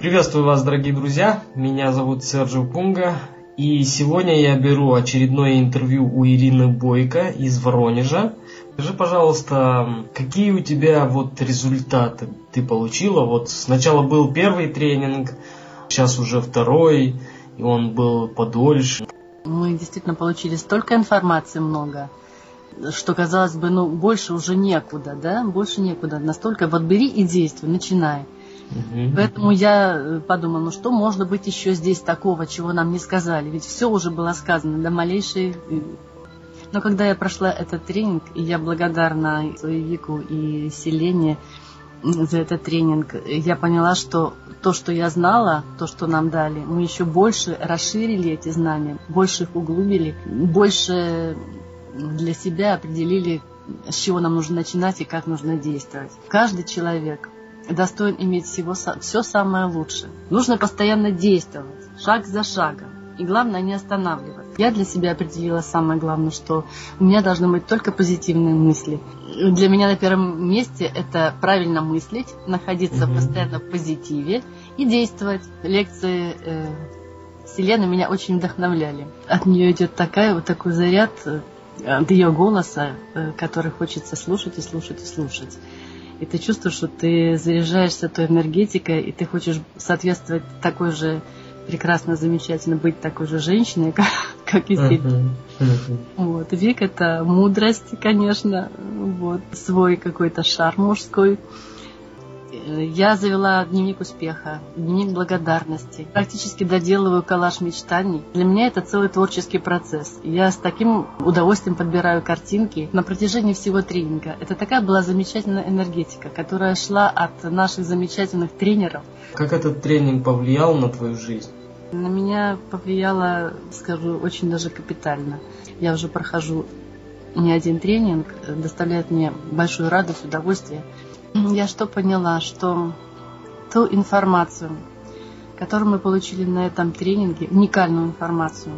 Приветствую вас, дорогие друзья. Меня зовут Серджио Пунга. И сегодня я беру очередное интервью у Ирины Бойко из Воронежа. Скажи, пожалуйста, какие у тебя вот результаты ты получила? Вот сначала был первый тренинг, сейчас уже второй, и он был подольше. Мы действительно получили столько информации много, что казалось бы, ну больше уже некуда, да, больше некуда. Настолько вот бери и действуй, начинай. Угу. Поэтому я э, подумала, ну что можно быть еще здесь такого, чего нам не сказали? Ведь все уже было сказано до малейшей... Э. Но когда я прошла этот тренинг, и я благодарна и Вику, и Селене за этот тренинг, я поняла, что то, что я знала, то, что нам дали, мы еще больше расширили эти знания, больше их углубили, больше для себя определили, с чего нам нужно начинать и как нужно действовать. Каждый человек достоин иметь всего, все самое лучшее. Нужно постоянно действовать, шаг за шагом. И главное, не останавливаться. Я для себя определила самое главное, что у меня должны быть только позитивные мысли. Для меня на первом месте это правильно мыслить, находиться mm-hmm. постоянно в позитиве и действовать. Лекции э, Селены меня очень вдохновляли. От нее идет такая, вот такой заряд э, от ее голоса, э, который хочется слушать и слушать и слушать и ты чувствуешь, что ты заряжаешься той энергетикой, и ты хочешь соответствовать такой же прекрасно, замечательно быть такой же женщиной, как, как и. Uh-huh. Uh-huh. Вот. Вик это мудрость, конечно, вот, свой какой-то шар мужской. Я завела дневник успеха, дневник благодарности. Практически доделываю коллаж мечтаний. Для меня это целый творческий процесс. Я с таким удовольствием подбираю картинки на протяжении всего тренинга. Это такая была замечательная энергетика, которая шла от наших замечательных тренеров. Как этот тренинг повлиял на твою жизнь? На меня повлияло, скажу, очень даже капитально. Я уже прохожу не один тренинг, доставляет мне большую радость, удовольствие я что поняла, что ту информацию, которую мы получили на этом тренинге, уникальную информацию,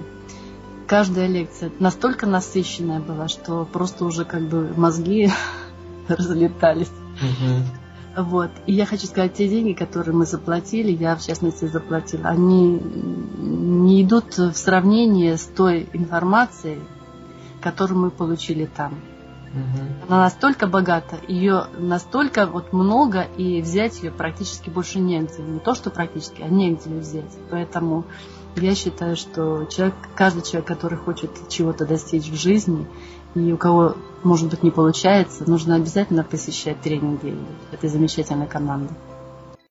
каждая лекция настолько насыщенная была, что просто уже как бы мозги разлетались. Угу. Вот. И я хочу сказать, те деньги, которые мы заплатили, я в частности заплатила, они не идут в сравнение с той информацией, которую мы получили там. Угу. Она настолько богата, ее настолько вот много, и взять ее практически больше негде. Не то, что практически, а негде ее взять. Поэтому я считаю, что человек, каждый человек, который хочет чего-то достичь в жизни, и у кого, может быть, не получается, нужно обязательно посещать тренинги этой замечательной команды.